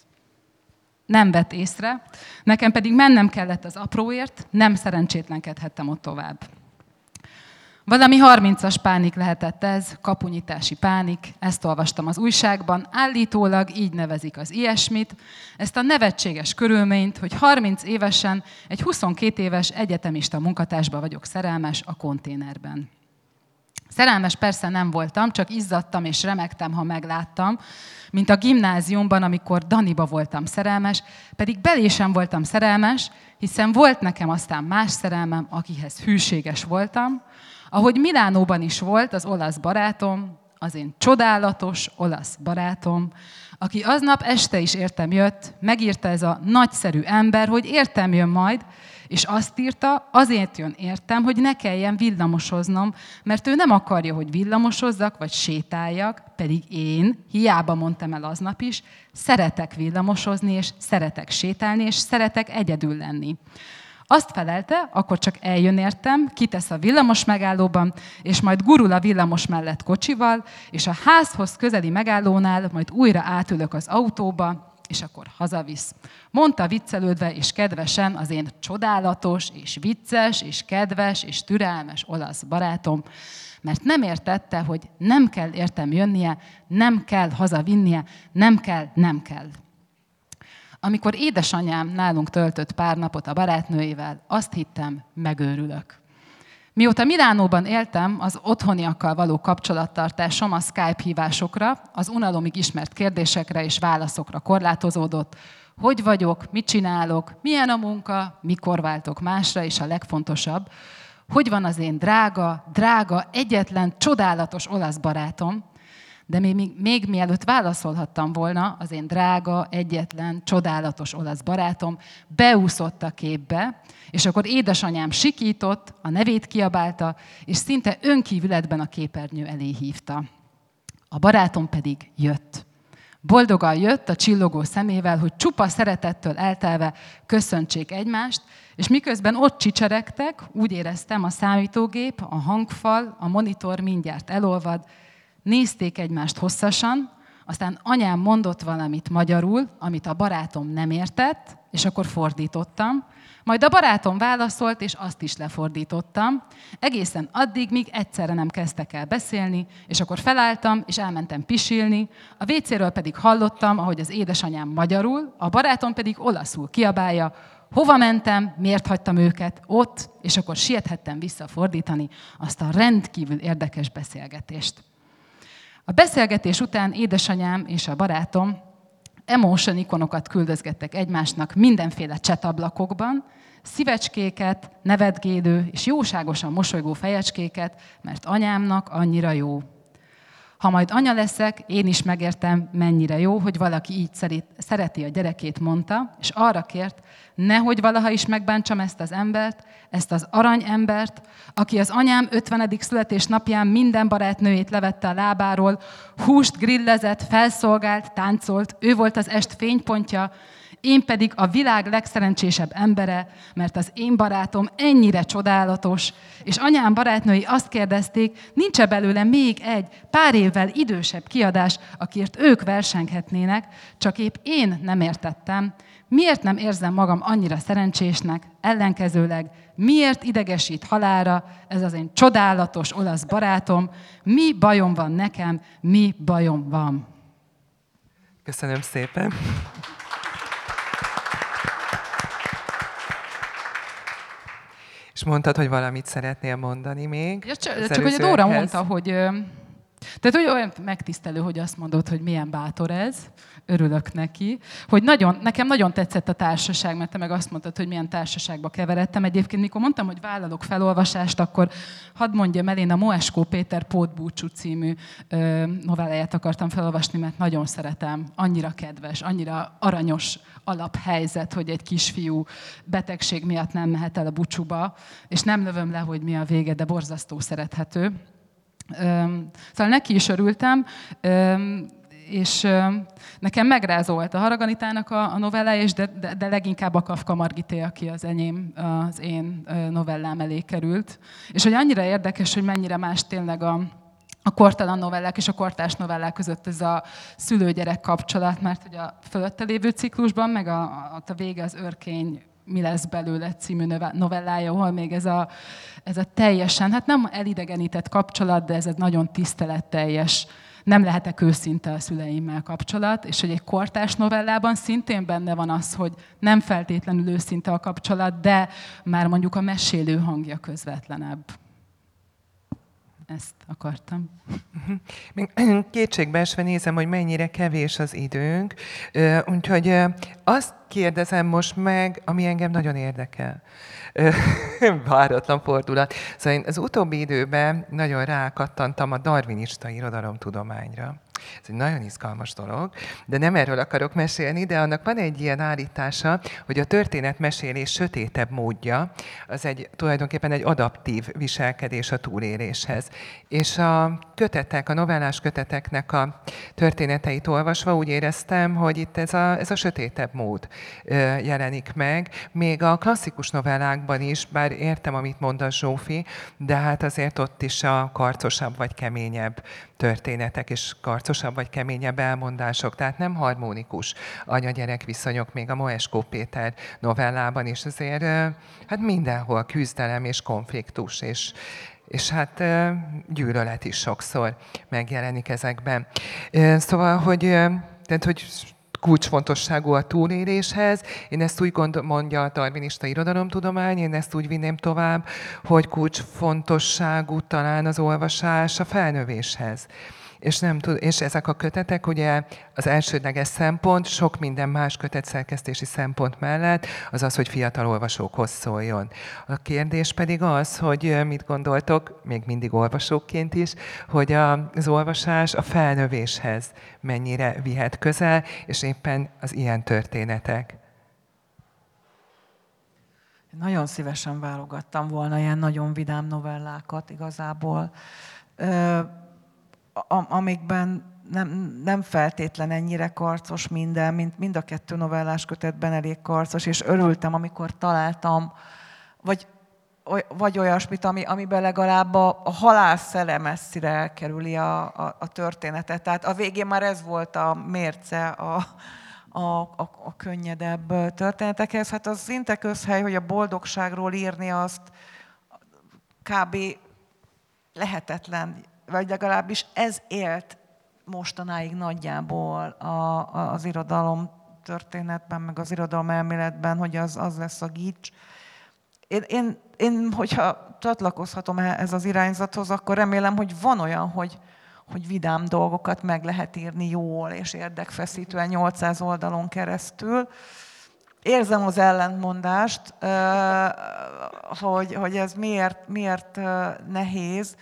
nem vett észre. Nekem pedig mennem kellett az apróért, nem szerencsétlenkedhettem ott tovább. Valami 30-as pánik lehetett ez, kapunyítási pánik, ezt olvastam az újságban, állítólag így nevezik az ilyesmit, ezt a nevetséges körülményt, hogy 30 évesen egy 22 éves egyetemista munkatársba vagyok szerelmes a konténerben. Szerelmes persze nem voltam, csak izzadtam és remektem, ha megláttam, mint a gimnáziumban, amikor Daniba voltam szerelmes, pedig belé sem voltam szerelmes, hiszen volt nekem aztán más szerelmem, akihez hűséges voltam, ahogy Milánóban is volt az olasz barátom, az én csodálatos olasz barátom, aki aznap este is értem jött, megírta ez a nagyszerű ember, hogy értem jön majd, és azt írta, azért jön értem, hogy ne kelljen villamosoznom, mert ő nem akarja, hogy villamosozzak, vagy sétáljak, pedig én, hiába mondtam el aznap is, szeretek villamosozni, és szeretek sétálni, és szeretek egyedül lenni. Azt felelte, akkor csak eljön értem, kitesz a villamos megállóban, és majd gurul a villamos mellett kocsival, és a házhoz közeli megállónál majd újra átülök az autóba, és akkor hazavisz. Mondta viccelődve és kedvesen az én csodálatos, és vicces, és kedves, és türelmes olasz barátom, mert nem értette, hogy nem kell értem jönnie, nem kell hazavinnie, nem kell, nem kell. Amikor édesanyám nálunk töltött pár napot a barátnőivel, azt hittem, megőrülök. Mióta Milánóban éltem, az otthoniakkal való kapcsolattartásom a Skype hívásokra, az unalomig ismert kérdésekre és válaszokra korlátozódott. Hogy vagyok, mit csinálok, milyen a munka, mikor váltok másra, és a legfontosabb, hogy van az én drága, drága, egyetlen, csodálatos olasz barátom, de még, még, mielőtt válaszolhattam volna, az én drága, egyetlen, csodálatos olasz barátom beúszott a képbe, és akkor édesanyám sikított, a nevét kiabálta, és szinte önkívületben a képernyő elé hívta. A barátom pedig jött. Boldogan jött a csillogó szemével, hogy csupa szeretettől eltelve köszöntsék egymást, és miközben ott csicseregtek, úgy éreztem, a számítógép, a hangfal, a monitor mindjárt elolvad, nézték egymást hosszasan, aztán anyám mondott valamit magyarul, amit a barátom nem értett, és akkor fordítottam. Majd a barátom válaszolt, és azt is lefordítottam. Egészen addig, míg egyszerre nem kezdtek el beszélni, és akkor felálltam, és elmentem pisilni. A vécéről pedig hallottam, ahogy az édesanyám magyarul, a barátom pedig olaszul kiabálja, hova mentem, miért hagytam őket ott, és akkor siethettem visszafordítani azt a rendkívül érdekes beszélgetést. A beszélgetés után édesanyám és a barátom emotion ikonokat küldözgettek egymásnak mindenféle csetablakokban, szívecskéket, nevetgélő és jóságosan mosolygó fejecskéket, mert anyámnak annyira jó. Ha majd anya leszek, én is megértem, mennyire jó, hogy valaki így szereti a gyerekét, mondta, és arra kért, nehogy valaha is megbántsam ezt az embert, ezt az aranyembert, aki az anyám 50. születésnapján minden barátnőjét levette a lábáról, húst grillezett, felszolgált, táncolt, ő volt az est fénypontja, én pedig a világ legszerencsésebb embere, mert az én barátom ennyire csodálatos, és anyám barátnői azt kérdezték, nincs-e belőle még egy pár évvel idősebb kiadás, akiért ők versenghetnének, csak épp én nem értettem, miért nem érzem magam annyira szerencsésnek, ellenkezőleg, miért idegesít halára ez az én csodálatos olasz barátom, mi bajom van nekem, mi bajom van. Köszönöm szépen. És mondtad, hogy valamit szeretnél mondani még? Ja, csak, csak hogy a Dóra mondta, hogy tehát hogy olyan megtisztelő, hogy azt mondod, hogy milyen bátor ez, örülök neki, hogy nagyon, nekem nagyon tetszett a társaság, mert te meg azt mondtad, hogy milyen társaságba keveredtem. Egyébként, mikor mondtam, hogy vállalok felolvasást, akkor hadd mondjam el, én a Moeskó Péter Pótbúcsú című ö, novelláját akartam felolvasni, mert nagyon szeretem, annyira kedves, annyira aranyos alaphelyzet, hogy egy kisfiú betegség miatt nem mehet el a bucsuba, és nem lövöm le, hogy mi a vége, de borzasztó szerethető. Szóval neki is örültem, és nekem megrázolt a Haraganitának a, a novellája, és de, de, de leginkább a Kafka Margité, aki az enyém, az én novellám elé került. És hogy annyira érdekes, hogy mennyire más tényleg a, a kortalan novellák és a kortás novellák között ez a szülő-gyerek kapcsolat, mert hogy a fölötte lévő ciklusban, meg a, a, a vége az örkény mi lesz belőle című novellája, ahol még ez a, ez a teljesen, hát nem elidegenített kapcsolat, de ez egy nagyon tiszteletteljes, nem lehetek őszinte a szüleimmel kapcsolat, és hogy egy kortás novellában szintén benne van az, hogy nem feltétlenül őszinte a kapcsolat, de már mondjuk a mesélő hangja közvetlenebb. Ezt akartam. Még *clears throat* kétségbeesve nézem, hogy mennyire kevés az időnk, úgyhogy azt kérdezem most meg, ami engem nagyon érdekel. *laughs* Váratlan fordulat. Szóval én az utóbbi időben nagyon rákattantam a darwinista irodalomtudományra. Ez egy nagyon izgalmas dolog, de nem erről akarok mesélni, de annak van egy ilyen állítása, hogy a történetmesélés sötétebb módja, az egy tulajdonképpen egy adaptív viselkedés a túléléshez. És a kötetek, a novellás köteteknek a történeteit olvasva úgy éreztem, hogy itt ez a, ez a sötétebb mód jelenik meg. Még a klasszikus novellákban is, bár értem, amit mond a Zsófi, de hát azért ott is a karcosabb vagy keményebb történetek és karcosabb vagy keményebb elmondások, tehát nem harmonikus anya-gyerek viszonyok, még a Moeskó Péter novellában is azért hát mindenhol küzdelem és konfliktus, és, és hát gyűlölet is sokszor megjelenik ezekben. Szóval, hogy, tehát, hogy kulcsfontosságú a túléléshez. Én ezt úgy gondol, mondja a darwinista irodalomtudomány, én ezt úgy vinném tovább, hogy kulcsfontosságú talán az olvasás a felnövéshez és, nem tud, és ezek a kötetek ugye az elsődleges szempont, sok minden más kötetszerkesztési szempont mellett, az az, hogy fiatal olvasókhoz szóljon. A kérdés pedig az, hogy mit gondoltok, még mindig olvasóként is, hogy az olvasás a felnövéshez mennyire vihet közel, és éppen az ilyen történetek. Nagyon szívesen válogattam volna ilyen nagyon vidám novellákat igazából amikben nem, nem feltétlen ennyire karcos minden, mint mind a kettő novellás kötetben elég karcos, és örültem, amikor találtam, vagy, vagy olyasmit, ami, amiben legalább a, a halál szele messzire elkerüli a, a, a történetet. Tehát a végén már ez volt a mérce a, a, a, a könnyedebb történetekhez. Hát az szinte közhely, hogy a boldogságról írni azt kb. lehetetlen vagy legalábbis ez élt mostanáig nagyjából a, a, az irodalom történetben, meg az irodalom elméletben, hogy az, az lesz a gics. Én, én, én, hogyha csatlakozhatom ez az irányzathoz, akkor remélem, hogy van olyan, hogy, hogy vidám dolgokat meg lehet írni jól és érdekfeszítően 800 oldalon keresztül. Érzem az ellentmondást, hogy, hogy ez miért, miért nehéz,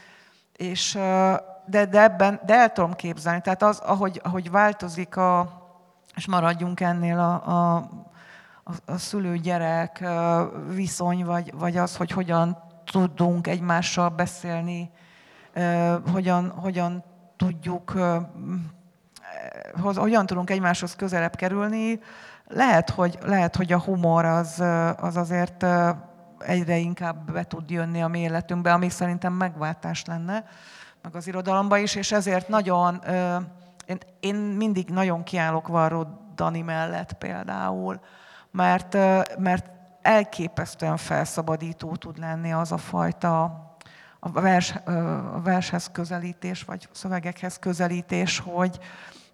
és, de, de, ebben, de el tudom képzelni. Tehát az, ahogy, ahogy változik a, és maradjunk ennél a, a, a, a szülő-gyerek viszony, vagy, vagy az, hogy hogyan tudunk egymással beszélni, hogyan, hogyan tudjuk, hogyan tudunk egymáshoz közelebb kerülni. Lehet, hogy, lehet, hogy a humor az, az azért egyre inkább be tud jönni a mi életünkbe, ami szerintem megváltás lenne, meg az irodalomba is, és ezért nagyon, én, én mindig nagyon kiállok Varró Dani mellett például, mert, mert elképesztően felszabadító tud lenni az a fajta a, vers, a vershez közelítés, vagy szövegekhez közelítés, hogy,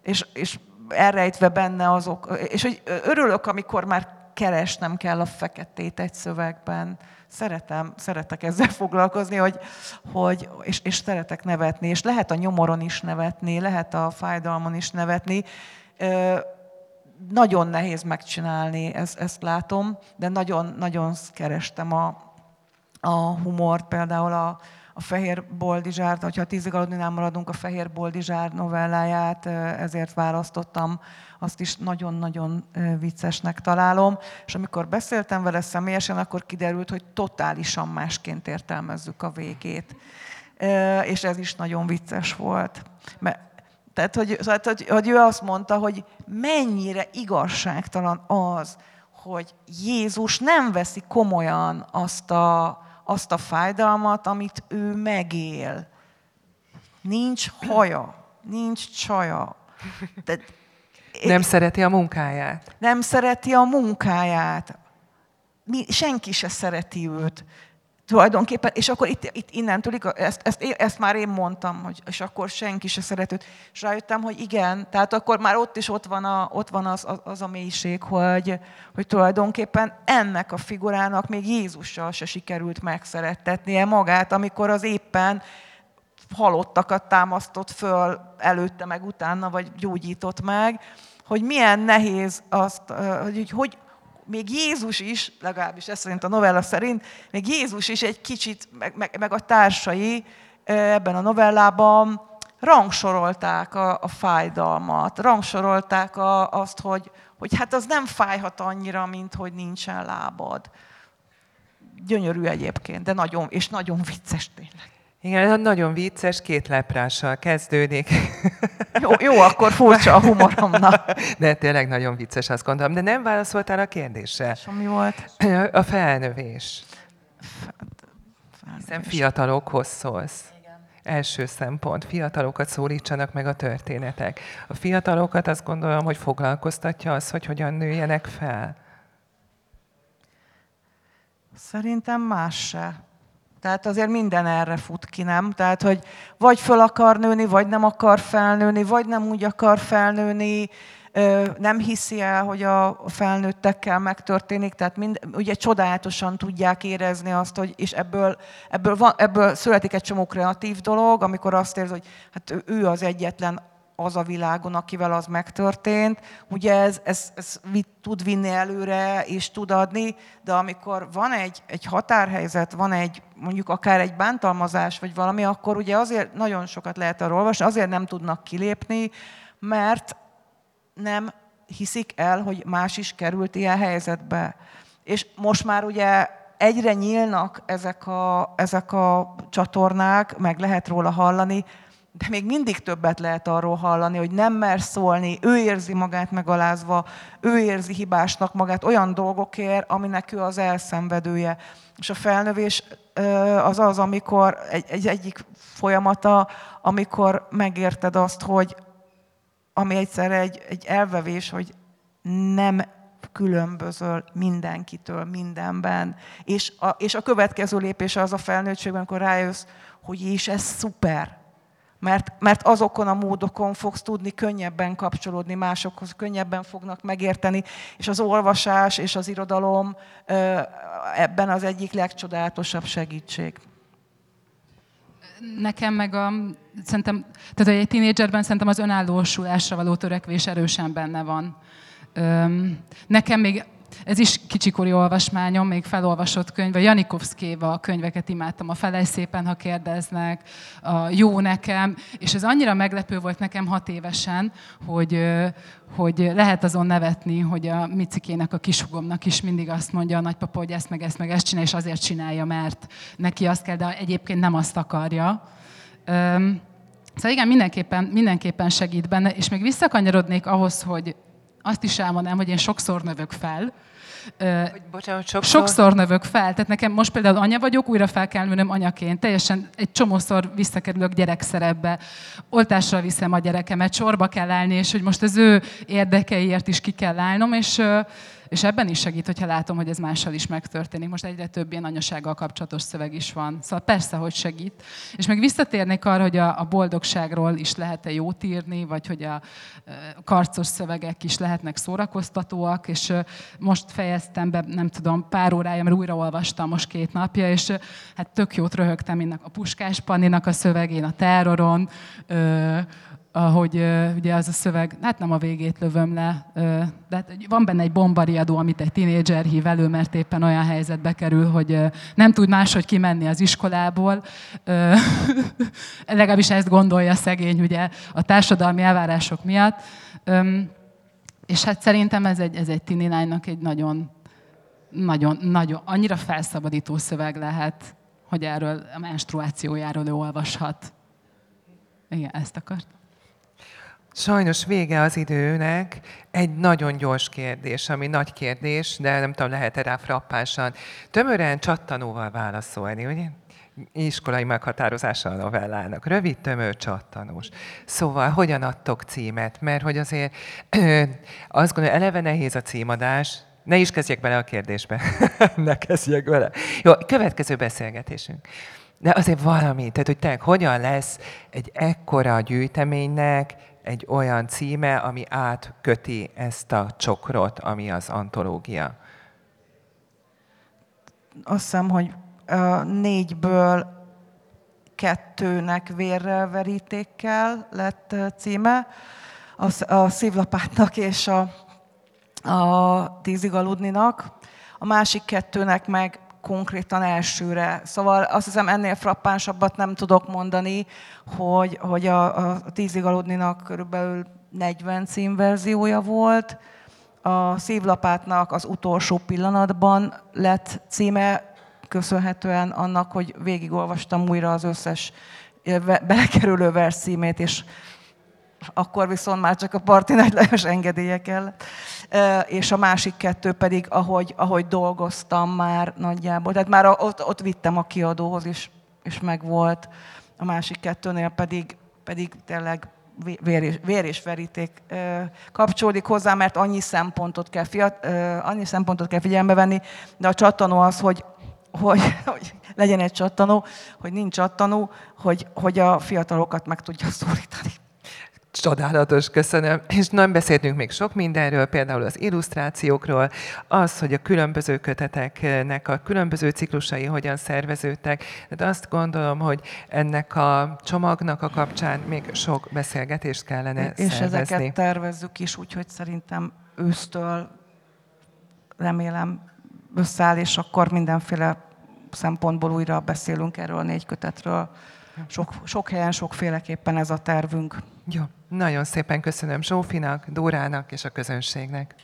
és, és elrejtve benne azok, és hogy örülök, amikor már keresnem kell a feketét egy szövegben. Szeretem, szeretek ezzel *laughs* foglalkozni, hogy, hogy, és, és szeretek nevetni, és lehet a nyomoron is nevetni, lehet a fájdalmon is nevetni. Nagyon nehéz megcsinálni, ezt, ezt látom, de nagyon, nagyon kerestem a, a humort, például a, a Fehér Boldizsár, hogyha a tízig aludninál maradunk, a Fehér Boldizsár novelláját, ezért választottam, azt is nagyon-nagyon viccesnek találom. És amikor beszéltem vele személyesen, akkor kiderült, hogy totálisan másként értelmezzük a végét. És ez is nagyon vicces volt. Mert tehát, hogy, tehát hogy, hogy ő azt mondta, hogy mennyire igazságtalan az, hogy Jézus nem veszi komolyan azt a, azt a fájdalmat, amit ő megél. Nincs haja, nincs csaja. De, *laughs* nem szereti a munkáját. Nem szereti a munkáját. Mi, senki se szereti őt tulajdonképpen, és akkor itt, itt innentől, ezt, ezt, ezt már én mondtam, hogy, és akkor senki se szeretőt. És rájöttem, hogy igen, tehát akkor már ott is ott van, a, ott van az, az, az a mélység, hogy, hogy tulajdonképpen ennek a figurának még Jézussal se sikerült megszerettetnie magát, amikor az éppen halottakat támasztott föl előtte, meg utána, vagy gyógyított meg, hogy milyen nehéz azt, hogy, hogy még Jézus is, legalábbis ez szerint a novella szerint, még Jézus is egy kicsit, meg, meg, meg a társai ebben a novellában rangsorolták a, a fájdalmat, rangsorolták a, azt, hogy, hogy hát az nem fájhat annyira, mint hogy nincsen lábad. Gyönyörű egyébként, de nagyon, és nagyon vicces tényleg. Igen, nagyon vicces, két leprással kezdődik. *laughs* Jó, jó akkor furcsa a humoromnak. De tényleg nagyon vicces, azt gondolom. De nem válaszoltál a kérdésre. És mi volt? A felnövés. Hiszen fiatalokhoz szólsz. Első szempont, fiatalokat szólítsanak meg a történetek. A fiatalokat azt gondolom, hogy foglalkoztatja az, hogy hogyan nőjenek fel. Szerintem más se. Tehát azért minden erre fut ki, nem? Tehát, hogy vagy föl akar nőni, vagy nem akar felnőni, vagy nem úgy akar felnőni, nem hiszi el, hogy a felnőttekkel megtörténik, tehát mind, ugye csodálatosan tudják érezni azt, hogy, és ebből, ebből, van, ebből születik egy csomó kreatív dolog, amikor azt érzi, hogy hát ő az egyetlen az a világon, akivel az megtörtént. Ugye ez, ez, ez tud vinni előre, és tud adni, de amikor van egy, egy határhelyzet, van egy mondjuk akár egy bántalmazás, vagy valami, akkor ugye azért nagyon sokat lehet arról olvasni, azért nem tudnak kilépni, mert nem hiszik el, hogy más is került ilyen helyzetbe. És most már ugye egyre nyílnak ezek a, ezek a csatornák, meg lehet róla hallani, de még mindig többet lehet arról hallani, hogy nem mer szólni, ő érzi magát megalázva, ő érzi hibásnak magát olyan dolgokért, aminek ő az elszenvedője. És a felnövés az az, amikor egy, egy egyik folyamata, amikor megérted azt, hogy ami egyszer egy, egy elvevés, hogy nem különbözöl mindenkitől, mindenben. És a, és a következő lépés az a felnőttségben, amikor rájössz, hogy is ez szuper. Mert, mert azokon a módokon fogsz tudni könnyebben kapcsolódni másokhoz, könnyebben fognak megérteni, és az olvasás és az irodalom ebben az egyik legcsodálatosabb segítség nekem meg a, szerintem, tehát egy tínédzserben szerintem az önállósulásra való törekvés erősen benne van. Nekem még ez is kicsikori olvasmányom, még felolvasott könyv. A Janikovszkéva a könyveket imádtam, a Felej szépen, ha kérdeznek, a Jó nekem, és ez annyira meglepő volt nekem hat évesen, hogy, hogy lehet azon nevetni, hogy a Micikének, a kisugomnak is mindig azt mondja a nagypapa, hogy ezt meg ezt meg ezt csinál, és azért csinálja, mert neki azt kell, de egyébként nem azt akarja. Szóval igen, mindenképpen, mindenképpen segít benne, és még visszakanyarodnék ahhoz, hogy azt is elmondanám, hogy én sokszor növök fel, hogy, bocsánat, sokszor... sokszor növök fel. Tehát nekem most például anya vagyok, újra fel kell nőnöm anyaként. Teljesen egy csomószor visszakerülök gyerekszerepbe. Oltásra viszem a gyerekemet, sorba kell állni, és hogy most az ő érdekeiért is ki kell állnom, és és ebben is segít, hogyha látom, hogy ez mással is megtörténik. Most egyre több ilyen anyasággal kapcsolatos szöveg is van. Szóval persze, hogy segít. És meg visszatérnék arra, hogy a, a boldogságról is lehet-e jót írni, vagy hogy a karcos szövegek is lehetnek szórakoztatóak, és most fejeztem be, nem tudom, pár órája, mert újra olvastam most két napja, és hát tök jót röhögtem innen a Puskás Panninak a szövegén, a terroron, ahogy ugye az a szöveg, hát nem a végét lövöm le, de hát van benne egy bombariadó, amit egy tinédzser hív elő, mert éppen olyan helyzetbe kerül, hogy nem tud máshogy kimenni az iskolából. *laughs* Legalábbis ezt gondolja szegény ugye a társadalmi elvárások miatt. És hát szerintem ez egy, ez egy tini lánynak egy nagyon, nagyon, nagyon, annyira felszabadító szöveg lehet, hogy erről a menstruációjáról ő olvashat. Igen, ezt akart. Sajnos vége az időnek. Egy nagyon gyors kérdés, ami nagy kérdés, de nem tudom, lehet-e rá frappásan. Tömören csattanóval válaszolni, ugye? iskolai meghatározása a novellának. Rövid, tömör, csattanós. Szóval hogyan adtok címet? Mert hogy azért *clears throat* azt gondolom, eleve nehéz a címadás, ne is kezdjek bele a kérdésbe. *laughs* ne kezdjek bele. Jó, következő beszélgetésünk. De azért valami, tehát hogy te, hogyan lesz egy ekkora gyűjteménynek egy olyan címe, ami átköti ezt a csokrot, ami az antológia? Azt hiszem, hogy négyből kettőnek vérrel, verítékkel lett címe, a, szívlapátnak és a, a tízig aludninak. A másik kettőnek meg konkrétan elsőre. Szóval azt hiszem ennél frappánsabbat nem tudok mondani, hogy, hogy a, a Tízig aludninak körülbelül 40 címverziója volt, a szívlapátnak az utolsó pillanatban lett címe, köszönhetően annak, hogy végigolvastam újra az összes belekerülő vers címét, és akkor viszont már csak a Parti Nagy Lajos engedélye kellett. És a másik kettő pedig, ahogy, ahogy dolgoztam már nagyjából. Tehát már ott, ott vittem a kiadóhoz, és, és meg volt. A másik kettőnél pedig, pedig tényleg vér és, vér és veríték kapcsolódik hozzá, mert annyi szempontot kell, fiat, annyi szempontot kell figyelembe venni, de a csattanó az, hogy, hogy, hogy legyen egy csattanó, hogy nincs csattanó, hogy, hogy a fiatalokat meg tudja szólítani. Csodálatos, köszönöm. És nem beszéltünk még sok mindenről, például az illusztrációkról, az, hogy a különböző köteteknek a különböző ciklusai hogyan szerveződtek. De azt gondolom, hogy ennek a csomagnak a kapcsán még sok beszélgetést kellene És szervezni. ezeket tervezzük is, úgyhogy szerintem ősztől remélem összeáll, és akkor mindenféle szempontból újra beszélünk erről a négy kötetről. Sok, sok helyen, sokféleképpen ez a tervünk. Jó, nagyon szépen köszönöm Zsófinak, Dórának és a közönségnek.